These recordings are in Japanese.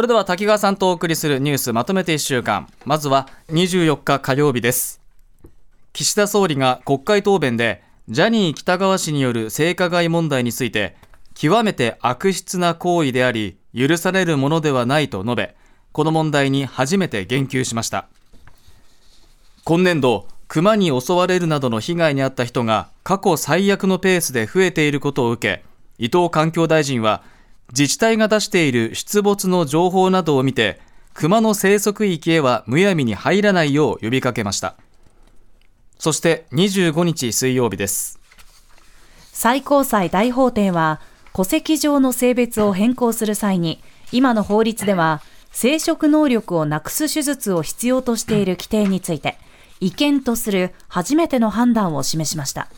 それでは滝川さんとお送りするニュースまとめて1週間。まずは24日火曜日です。岸田総理が国会答弁でジャニー喜多川氏による性加害問題について極めて悪質な行為であり許されるものではないと述べこの問題に初めて言及しました。今年度熊に襲われるなどの被害に遭った人が過去最悪のペースで増えていることを受け伊藤環境大臣は自治体が出している出没の情報などを見て熊の生息域へはむやみに入らないよう呼びかけました。そして25日水曜日です。最高裁大法廷は戸籍上の性別を変更する際に今の法律では生殖能力をなくす手術を必要としている規定について違憲とする初めての判断を示しました。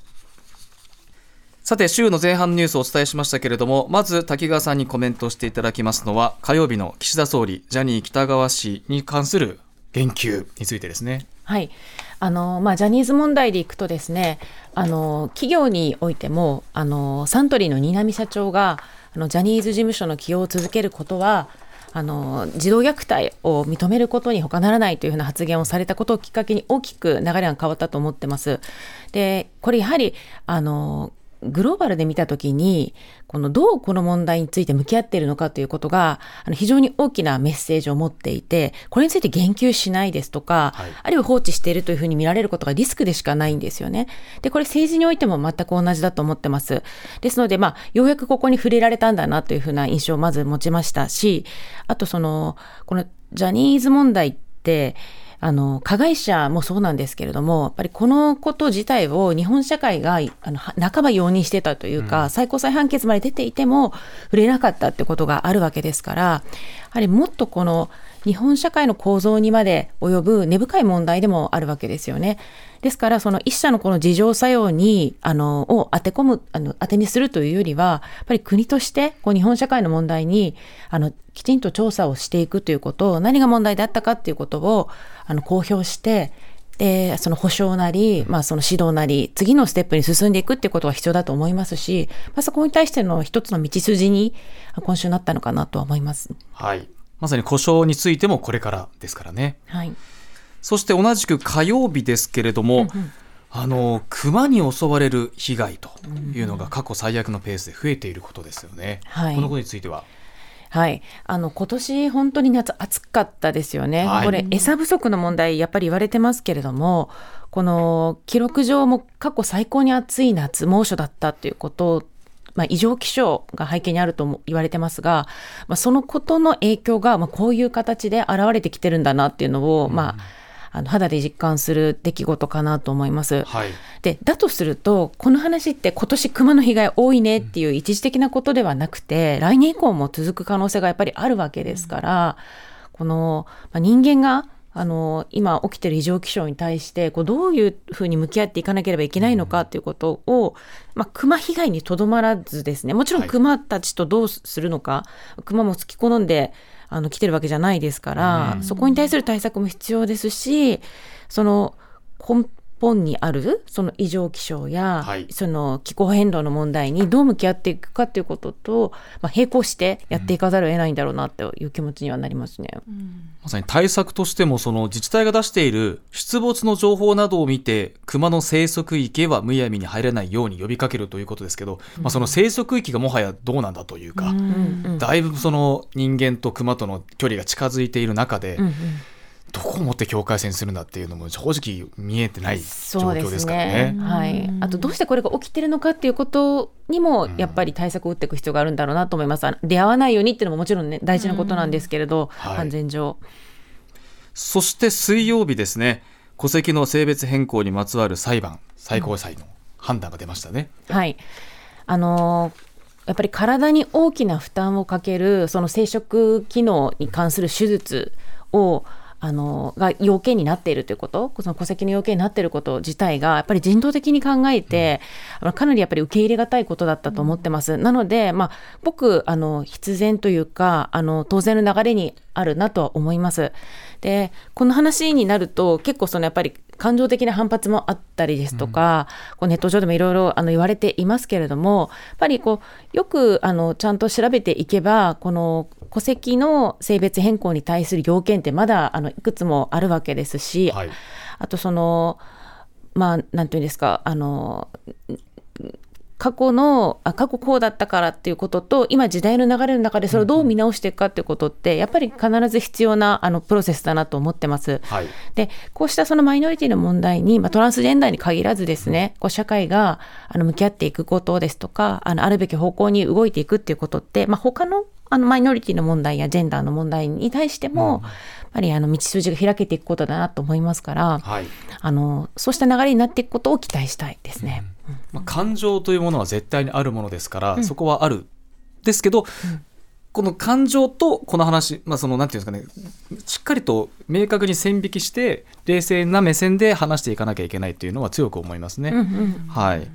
さて週の前半のニュースをお伝えしましたけれどもまず滝川さんにコメントしていただきますのは火曜日の岸田総理ジャニー喜多川氏に関する言及についてですねはいあのまあ、ジャニーズ問題でいくとですねあの企業においてもあのサントリーの新浪社長があのジャニーズ事務所の起用を続けることはあの児童虐待を認めることに他ならないというふうな発言をされたことをきっかけに大きく流れが変わったと思ってます。でこれやはりあのグローバルで見たときに、このどうこの問題について向き合っているのかということが、あの非常に大きなメッセージを持っていて、これについて言及しないですとか、はい、あるいは放置しているというふうに見られることがリスクでしかないんですよね。で、これ政治においても全く同じだと思ってます。ですので、まあ、ようやくここに触れられたんだなというふうな印象をまず持ちましたし、あとその、このジャニーズ問題って、あの、加害者もそうなんですけれども、やっぱりこのこと自体を日本社会が、あの、半ば容認してたというか、うん、最高裁判決まで出ていても、触れなかったってことがあるわけですから、やはりもっとこの、日本社会の構造にまで及ぶ根深い問題でもあるわけですよね。ですから、その一社のこの自浄作用に、あの、を当て込む、あの、当てにするというよりは、やっぱり国として、こう日本社会の問題に、あの、きちんと調査をしていくということを、何が問題だったかっていうことを、あの、公表して、で、その保証なり、まあその指導なり、次のステップに進んでいくっていうことは必要だと思いますし、まあそこに対しての一つの道筋に今週なったのかなとは思います。はい。まさに故障についてもこれからですからね。はい。そして同じく火曜日ですけれども、うんうん、あの熊に襲われる被害というのが過去最悪のペースで増えていることですよね。はい、このことについては？はい、あの今年本当に夏暑かったですよね、はい、これ餌不足の問題やっぱり言われてますけれどもこの記録上も過去最高に暑い夏猛暑だったということまあ、異常気象が背景にあるとも言われてますが、まあ、そのことの影響が、まあ、こういう形で現れてきてるんだなっていうのを、うん、まあ、あの肌で実感する出来事かなと思います。はい、でだとするとこの話って今年熊の被害多いねっていう一時的なことではなくて、うん、来年以降も続く可能性がやっぱりあるわけですから、うん、この、まあ、人間があの今起きてる異常気象に対してこうどういうふうに向き合っていかなければいけないのかということを、まあ、熊被害にとどまらずですね。もちろん熊たちとどうするのか、はい、熊も突き好んであの来てるわけじゃないですから、そこに対する対策も必要ですしその根本にあるその異常気象や、はい、その気候変動の問題にどう向き合っていくかということと、まあ、並行してやっていかざるを得ないんだろうなという気持ちにはなりますね、うん、まさに対策としてもその自治体が出している出没の情報などを見て熊の生息域へはむやみに入れないように呼びかけるということですけど、うん、まあ、その生息域がもはやどうなんだというか、うん、だいぶその人間と熊との距離が近づいている中で、うんうんどこをもって境界線するんだっていうのも正直見えてない状況ですからね。ねはい、あとどうしてこれが起きてるのかっていうことにもやっぱり対策を打っていく必要があるんだろうなと思います。出会わないようにっていうのももちろんね大事なことなんですけれど、はい、安全上。そして水曜日ですね。戸籍の性別変更にまつわる裁判最高裁の判断が出ましたね。うん、はい。あのやっぱり体に大きな負担をかけるその生殖機能に関する手術をあのが要件になっているということその戸籍の要件になっていること自体がやっぱり人道的に考えて、うん、かなりやっぱり受け入れがたいことだったと思ってます。うん、なので、まあ、僕あの必然というかあの当然の流れにあるなとは思います。でこの話になると結構そのやっぱり感情的な反発もあったりですとか、うん、こうネット上でもいろいろあの言われていますけれどもやっぱりこうよくあのちゃんと調べていけばこの戸籍の性別変更に対する要件ってまだあのいくつもあるわけですし、はい、あとそのまあなんていうんですかあの過去のあ過去こうだったからっていうことと今時代の流れの中でそれをどう見直していくかっていうことってやっぱり必ず必要なあのプロセスだなと思ってます。はい、でこうしたそのマイノリティの問題に、まあ、トランスジェンダーに限らずですねこう社会があの向き合っていくことですとかあのあるべき方向に動いていくっていうことって、まあ、他のあのマイノリティの問題やジェンダーの問題に対しても、やっぱりあの道筋が開けていくことだなと思いますから、はい、あのそうした流れになっていくことを期待したいですね。うん、まあ、感情というものは絶対にあるものですから、うん、そこはあるですけど、うんこの感情とこの話、まあ、そのなんていうんですかねしっかりと明確に線引きして冷静な目線で話していかなきゃいけないというのは強く思いますね。はい。ま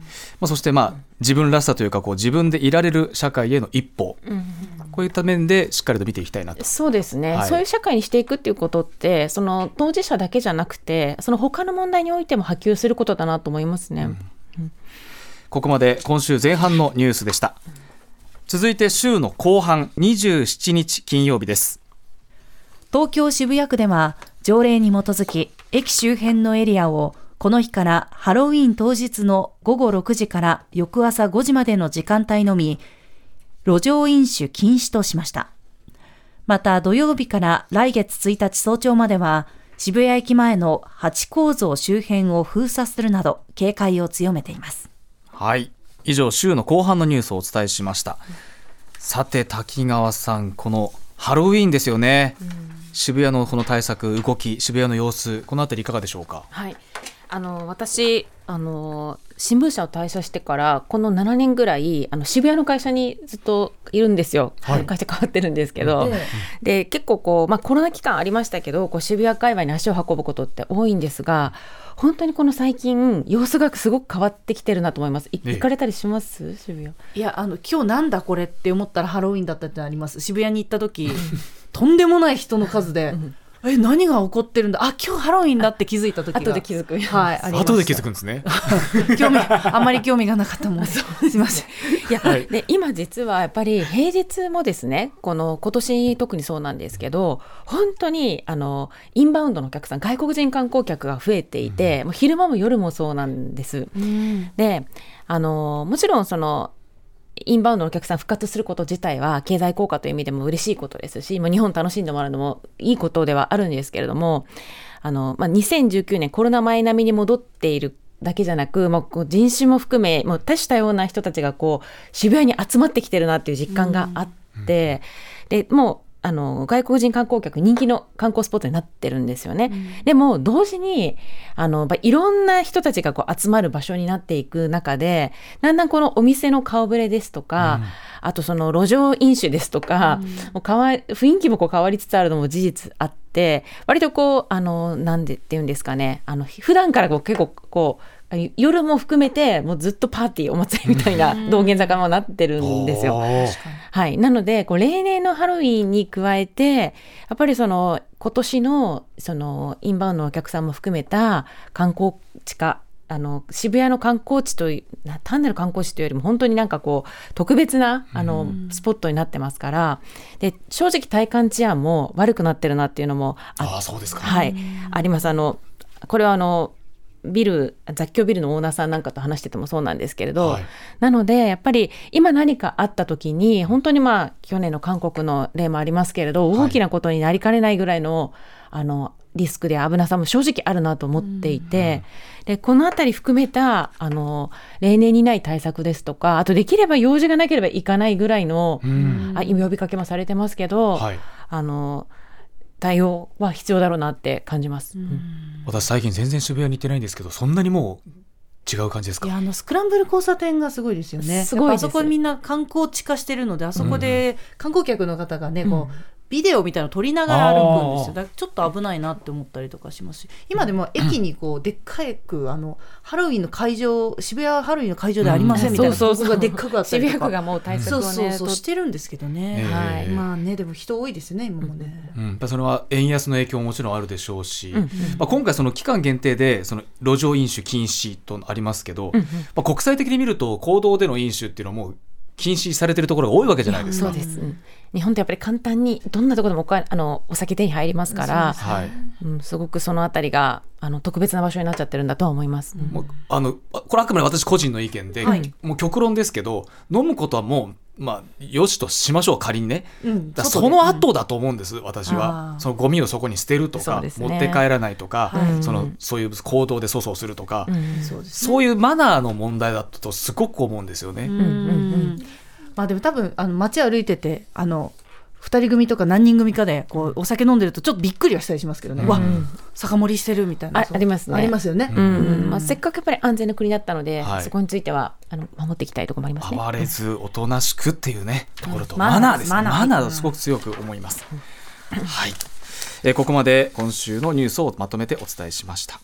あ、そしてまあ自分らしさというかこう自分でいられる社会への一歩、うんうん、こういった面でしっかりと見ていきたいなと。そうですね、はい、そういう社会にしていくっていうことってその当事者だけじゃなくてその他の問題においても波及することだなと思いますね。うん、ここまで今週前半のニュースでした。続いて週の後半27日金曜日です。東京渋谷区では条例に基づき駅周辺のエリアをこの日からハロウィン当日の午後6時から翌朝5時までの時間帯のみ路上飲酒禁止としました。また土曜日から来月1日早朝までは渋谷駅前の八構造周辺を封鎖するなど警戒を強めています。はい。以上週の後半のニュースをお伝えしました、さて滝川さんこのハロウィーンですよね、うん、渋谷のこの対策動き渋谷の様子このあたりいかがでしょうか？はいあの私あの新聞社を退社してからこの7年ぐらいあの渋谷の会社にずっといるんですよ、はい、会社変わってるんですけど、で結構こう、まあ、コロナ期間ありましたけどこう渋谷界隈に足を運ぶことって多いんですが本当にこの最近様子がすごく変わってきてるなと思います。行かれたりします？渋谷。いやあの今日なんだこれって思ったらハロウィンだったってあります。渋谷に行った時とんでもない人の数で、え何が起こってるんだ？あ今日ハロウィンだって気づいた時が。後で気づくはいあり後で気づくんですね。興味あんまり興味がなかったもん。すみません。いや、はい、で今実はやっぱり平日もですねこの今年特にそうなんですけど本当にあのインバウンドのお客さん外国人観光客が増えていて、うん、もう昼間も夜もそうなんです、うん、であのもちろんそのインバウンドのお客さん復活すること自体は経済効果という意味でも嬉しいことですし、まあ、日本楽しんでもらうのもいいことではあるんですけれども、あの、まあ、2019年コロナ前並みに戻っているだけじゃなく、まあ、人種も含め、もう多種多様な人たちがこう、渋谷に集まってきてるなっていう実感があって、で、もう、あの外国人観光客人気の観光スポットになってるんですよね。うん、でも同時にあのいろんな人たちがこう集まる場所になっていく中でだんだんこのお店の顔ぶれですとか、うん、あとその路上飲酒ですとか、うん、もう変わ雰囲気もこう変わりつつあるのも事実あって割とこうあのなんでっていうんですかねあの普段からこう結構こう夜も含めてもうずっとパーティーお祭りみたいな道玄坂もなってるんですよ。はい、なのでこう例年のハロウィンに加えてやっぱりその今年のそのインバウンドのお客さんも含めた観光地化あの渋谷の観光地と単なる観光地というよりも本当になんかこう特別なあのスポットになってますから。で正直体感治安も悪くなってるなっていうのもああそうですか、はい、あります。あのこれはあのビル雑居ビルのオーナーさんなんかと話しててもそうなんですけれど、はい、なのでやっぱり今何かあった時に本当にまあ去年の韓国の例もありますけれど大きなことになりかねないぐらいの,、あのリスクで危なさも正直あるなと思っていて、でこの辺り含めたあの例年にない対策ですとかあとできれば用事がなければいかないぐらいの、あ呼びかけもされてますけど、はい、あの対応は必要だろうなって感じます。私最近全然渋谷に行ってないんですけどそんなにもう違う感じですか？いやあのスクランブル交差点がすごいですよね。すごいあそこみんな観光地化してるのであそこで観光客の方がね、うん、こうビデオみたいなの撮りながら歩くんですよ。だからちょっと危ないなって思ったりとかしますし。今でも駅にこう でっかくあのハロウィンの会場渋谷ハロウィンの会場でありませんみたいなそうそうそう。ここがでっかくあったり渋谷区がもう対策をねそうそうしてるんですけどね、えーはい。まあねでも人多いですね今もね、うん、やっぱそれは円安の影響ももちろんあるでしょうし、うんうんまあ、今回その期間限定でその路上飲酒禁止とありますけど、うんうん。まあ、国際的に見ると公道での飲酒っていうのはもう禁止されてるところが多いわけじゃないですか。そうです、うん日本ってやっぱり簡単にどんなところでもおかあのお酒手に入りますからはい、うん、すごくそのあたりがあの特別な場所になっちゃってるんだとは思います。もうあのあこれあくまで私個人の意見で、はいもう極論ですけど飲むことはもうまあよしとしましょう仮にね。うんだその後だと思うんです、私あはーそのゴミをそこに捨てるとか、ね。持って帰らないとか、はい。そのそういう行動で粗相するとか、うん。そういうマナーの問題だとすごく思うんですよね。うんうんうん。まあでも多分あの街歩いててあの二人組とか何人組かでこうお酒飲んでるとちょっとびっくりはしたりしますけどね、うん。うわ酒盛りしてるみたいな。ありますね。ありますよね、うん。うん。まあ、せっかくやっぱり安全な国だったので、はい。そこについてはあの守っていきたいところもありますね。暴れずおとなしくっていうねところとうんマナーですね。マナー。マナーをすごく強く思います。はい、えーここまで今週のニュースをまとめてお伝えしました。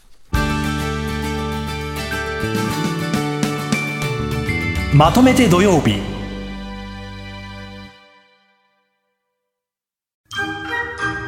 まとめて土曜日